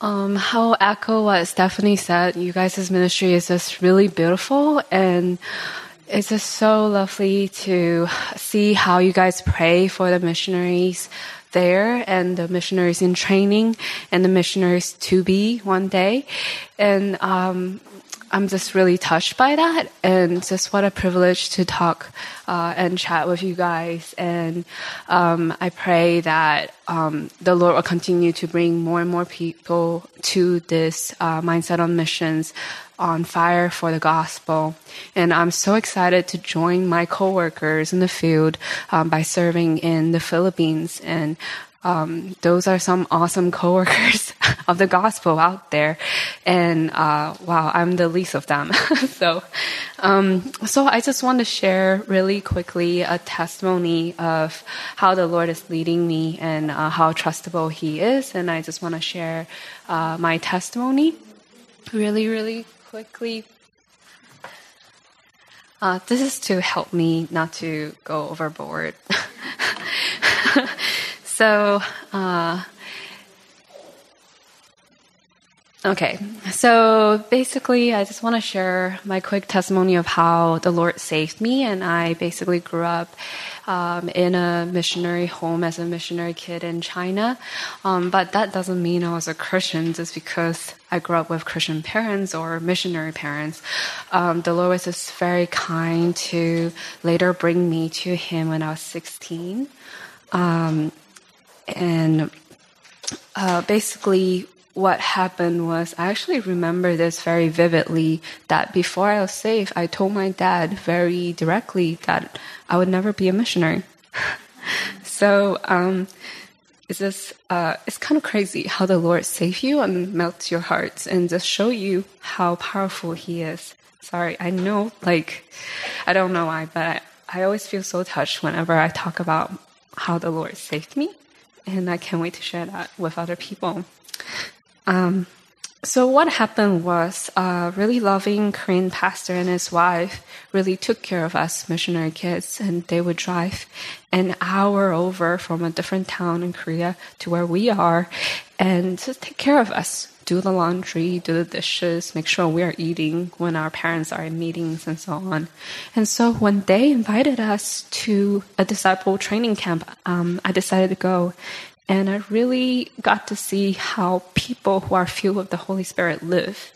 Um, how echo what Stephanie said. You guys' ministry is just really beautiful and it's just so lovely to see how you guys pray for the missionaries there and the missionaries in training and the missionaries to be one day. And um, I'm just really touched by that, and just what a privilege to talk uh, and chat with you guys. And um, I pray that um, the Lord will continue to bring more and more people to this uh, mindset on missions, on fire for the gospel. And I'm so excited to join my coworkers in the field um, by serving in the Philippines and um, those are some awesome coworkers of the gospel out there, and uh, wow, I'm the least of them. so, um, so I just want to share really quickly a testimony of how the Lord is leading me and uh, how trustable He is, and I just want to share uh, my testimony really, really quickly. Uh, this is to help me not to go overboard. So, uh, okay. So basically, I just want to share my quick testimony of how the Lord saved me. And I basically grew up um, in a missionary home as a missionary kid in China. Um, but that doesn't mean I was a Christian just because I grew up with Christian parents or missionary parents. Um, the Lord was just very kind to later bring me to Him when I was 16. Um, and uh, basically, what happened was I actually remember this very vividly that before I was saved, I told my dad very directly that I would never be a missionary. so, um, it's just, uh, it's kind of crazy how the Lord saves you and melts your hearts and just show you how powerful He is. Sorry, I know, like, I don't know why, but I, I always feel so touched whenever I talk about how the Lord saved me and I can't wait to share that with other people. Um, so what happened was a really loving Korean pastor and his wife really took care of us missionary kids, and they would drive an hour over from a different town in Korea to where we are, and take care of us, do the laundry, do the dishes, make sure we are eating when our parents are in meetings and so on. And so when they invited us to a disciple training camp, um, I decided to go. And I really got to see how people who are filled with the Holy Spirit live.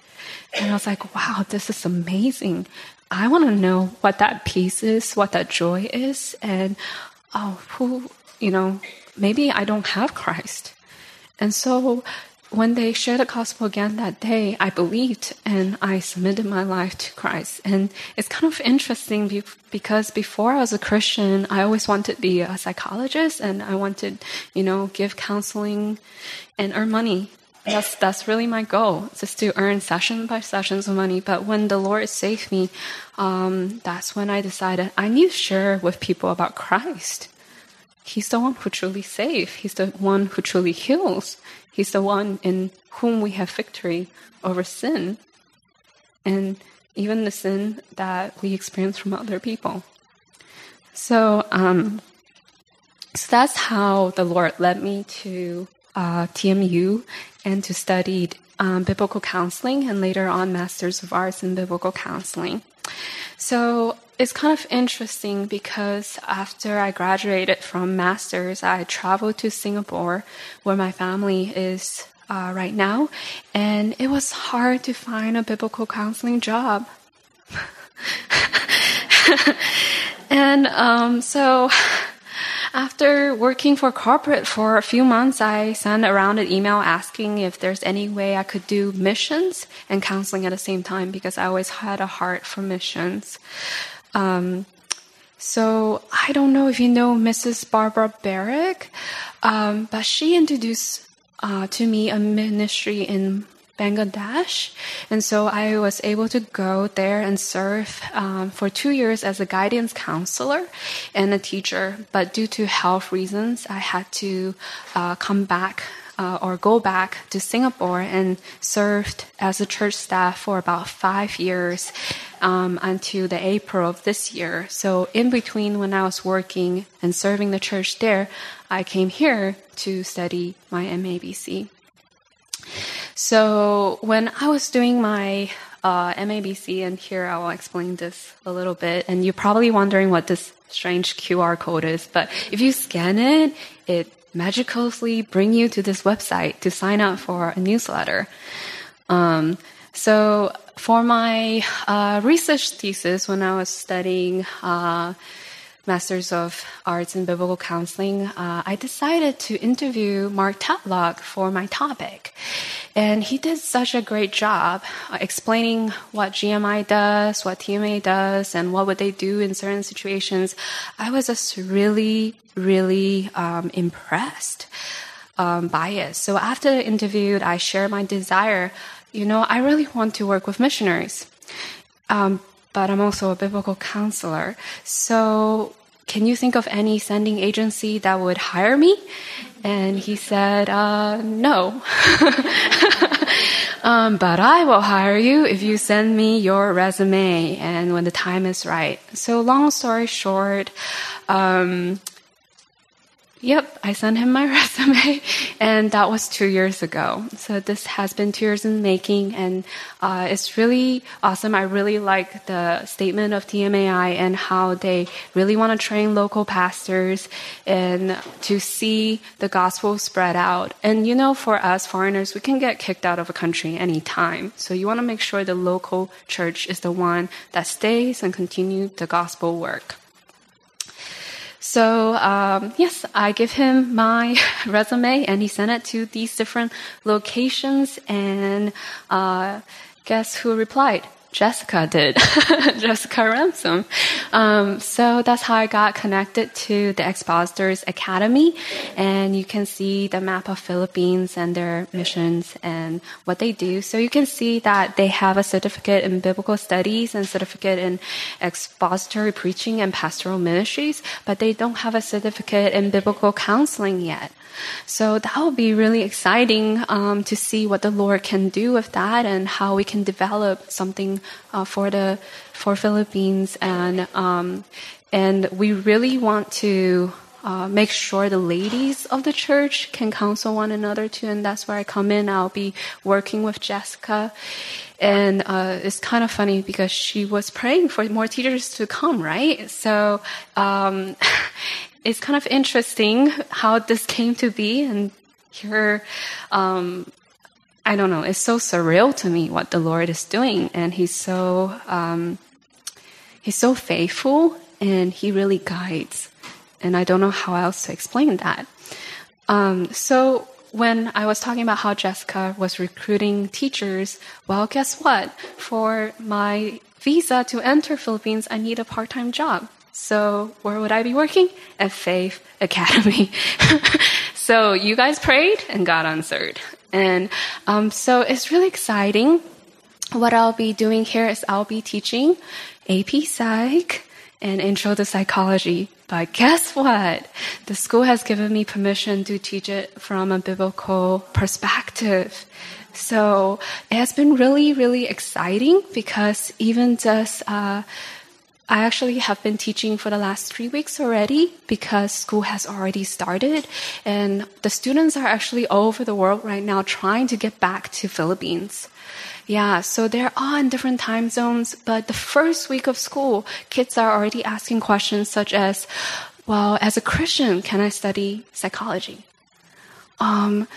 And I was like, wow, this is amazing. I want to know what that peace is, what that joy is, and oh, who, you know, maybe I don't have Christ. And so when they shared the gospel again that day, I believed and I submitted my life to Christ. And it's kind of interesting because before I was a Christian, I always wanted to be a psychologist and I wanted, you know, give counseling and earn money. That's that's really my goal, just to earn session by sessions of money. But when the Lord saved me, um, that's when I decided I need to share with people about Christ. He's the one who truly saves. He's the one who truly heals. He's the one in whom we have victory over sin and even the sin that we experience from other people. So, um, so that's how the Lord led me to uh, TMU and to study um, biblical counseling and later on Masters of Arts in Biblical Counseling. So it's kind of interesting because after I graduated from master's, I traveled to Singapore, where my family is uh, right now, and it was hard to find a biblical counseling job. and um, so after working for corporate for a few months, I sent around an email asking if there's any way I could do missions and counseling at the same time because I always had a heart for missions. Um, so I don't know if you know Mrs. Barbara Barrick, um, but she introduced uh, to me a ministry in Bangladesh. And so I was able to go there and serve um, for two years as a guidance counselor and a teacher. But due to health reasons, I had to uh, come back uh, or go back to Singapore and served as a church staff for about five years um, until the April of this year. So in between when I was working and serving the church there, I came here to study my MABC. So when I was doing my uh, MABC, and here I will explain this a little bit, and you're probably wondering what this strange QR code is, but if you scan it, it magically bring you to this website to sign up for a newsletter. Um, so for my uh, research thesis, when I was studying uh, Masters of Arts in Biblical Counseling, uh, I decided to interview Mark Tatlock for my topic. And he did such a great job uh, explaining what GMI does, what TMA does, and what would they do in certain situations. I was just really, really um, impressed um, by it. So after the interview, I shared my desire. You know, I really want to work with missionaries. Um, but I'm also a biblical counselor. So can you think of any sending agency that would hire me? And he said, uh, no. um, but I will hire you if you send me your resume and when the time is right. So long story short, um, Yep, I sent him my resume, and that was two years ago. So this has been two years in making, and uh, it's really awesome. I really like the statement of TMAI and how they really want to train local pastors and to see the gospel spread out. And you know, for us foreigners, we can get kicked out of a country anytime. So you want to make sure the local church is the one that stays and continue the gospel work. So um, yes, I give him my resume, and he sent it to these different locations. And uh, guess who replied? Jessica did, Jessica Ransom. Um, so that's how I got connected to the Expositors Academy. And you can see the map of Philippines and their missions and what they do. So you can see that they have a certificate in biblical studies and certificate in expository preaching and pastoral ministries, but they don't have a certificate in biblical counseling yet. So that will be really exciting um, to see what the Lord can do with that and how we can develop something uh, for the for Philippines and um, and we really want to. Uh, make sure the ladies of the church can counsel one another too, and that's where I come in. I'll be working with Jessica, and uh, it's kind of funny because she was praying for more teachers to come, right? So um, it's kind of interesting how this came to be and here um, i don't know it's so surreal to me what the lord is doing and he's so um, he's so faithful and he really guides and i don't know how else to explain that um, so when I was talking about how Jessica was recruiting teachers, well, guess what? For my visa to enter Philippines, I need a part-time job. So where would I be working? At Faith Academy. so you guys prayed and God answered. And um, so it's really exciting. What I'll be doing here is I'll be teaching AP Psych and Intro to Psychology. But guess what? The school has given me permission to teach it from a biblical perspective. So it has been really, really exciting because even just uh, I actually have been teaching for the last three weeks already because school has already started and the students are actually all over the world right now trying to get back to Philippines. Yeah, so they're all in different time zones, but the first week of school, kids are already asking questions such as, well, as a Christian, can I study psychology? Um,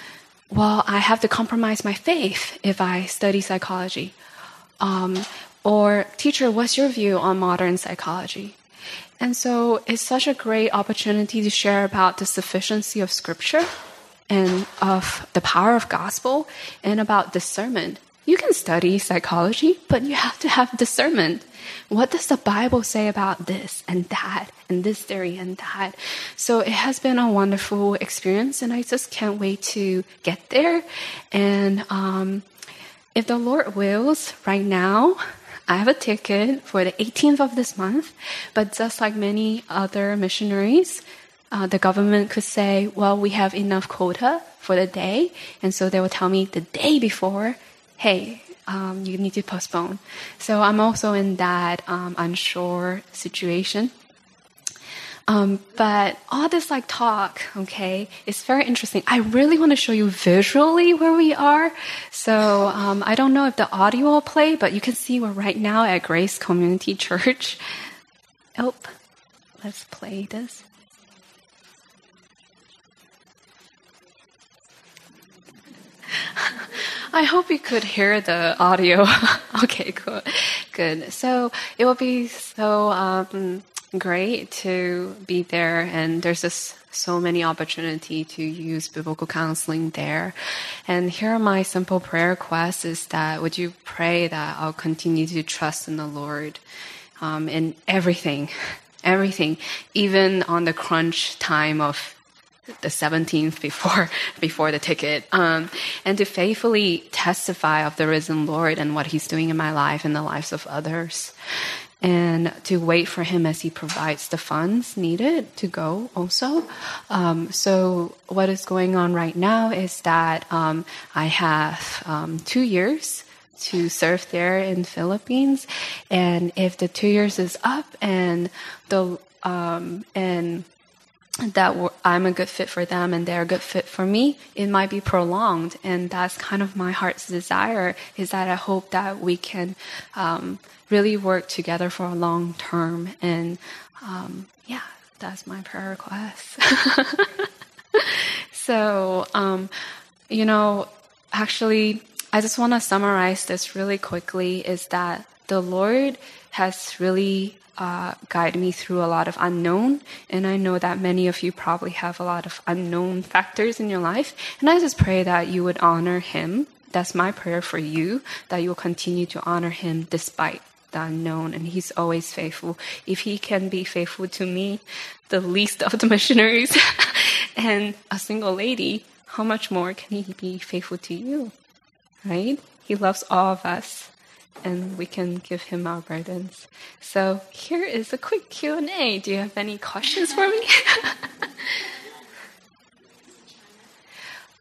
well, I have to compromise my faith if I study psychology. Um, or, teacher, what's your view on modern psychology? And so it's such a great opportunity to share about the sufficiency of scripture and of the power of gospel and about discernment. You can study psychology, but you have to have discernment. What does the Bible say about this and that and this theory and that? So it has been a wonderful experience, and I just can't wait to get there. And um, if the Lord wills, right now, I have a ticket for the 18th of this month, but just like many other missionaries, uh, the government could say, well, we have enough quota for the day. And so they will tell me the day before, hey, um, you need to postpone. So I'm also in that um, unsure situation. Um, but all this like talk, okay, is very interesting. I really want to show you visually where we are. So um, I don't know if the audio will play, but you can see we're right now at Grace Community Church. Oh, let's play this. I hope you could hear the audio. okay, cool. Good. So it will be so um, great to be there, and there's just so many opportunity to use biblical counseling there. And here are my simple prayer requests: is that would you pray that I'll continue to trust in the Lord um, in everything, everything, even on the crunch time of the 17th before before the ticket um, and to faithfully testify of the risen lord and what he's doing in my life and the lives of others and to wait for him as he provides the funds needed to go also. Um, so what is going on right now is that um, i have um, two years to serve there in philippines. And if the two years is up and the um, and that I'm a good fit for them and they're a good fit for me, it might be prolonged. And that's kind of my heart's desire is that I hope that we can um, really work together for a long term. And um, yeah, that's my prayer request. so, um, you know, actually, I just want to summarize this really quickly is that the Lord has really uh, guide me through a lot of unknown. And I know that many of you probably have a lot of unknown factors in your life. And I just pray that you would honor Him. That's my prayer for you, that you will continue to honor Him despite the unknown. And He's always faithful. If He can be faithful to me, the least of the missionaries, and a single lady, how much more can He be faithful to you? Right? He loves all of us and we can give him our burdens. So here is a quick Q&A. Do you have any questions for me?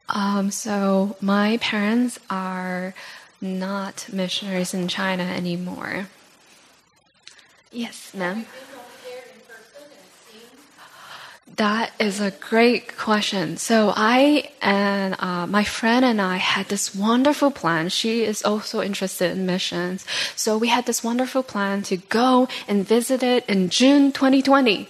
um, so my parents are not missionaries in China anymore. Yes, ma'am. That is a great question. So I and uh, my friend and I had this wonderful plan. She is also interested in missions. So we had this wonderful plan to go and visit it in June 2020.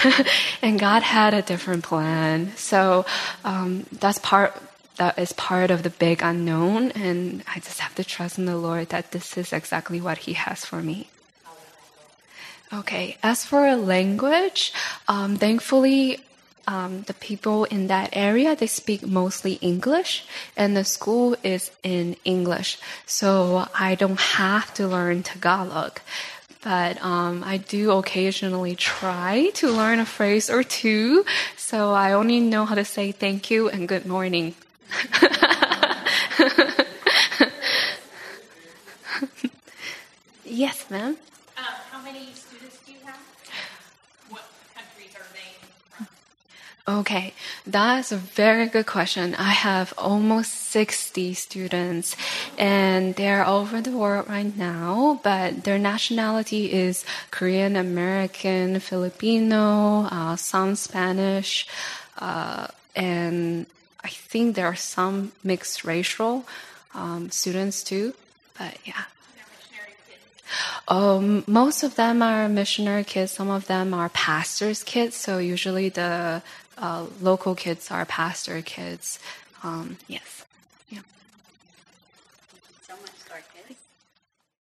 and God had a different plan. So um, that's part that is part of the big unknown, and I just have to trust in the Lord that this is exactly what He has for me. Okay, as for a language, um, thankfully, um, the people in that area they speak mostly English, and the school is in English, so I don't have to learn Tagalog. But um, I do occasionally try to learn a phrase or two, so I only know how to say thank you and good morning. yes, ma'am. Uh, how many Okay, that's a very good question. I have almost 60 students and they're all over the world right now, but their nationality is Korean American, Filipino, uh, some Spanish, uh, and I think there are some mixed racial um, students too, but yeah. Um, most of them are missionary kids. Some of them are pastors' kids. So usually the uh, local kids are pastor kids. Um, yes.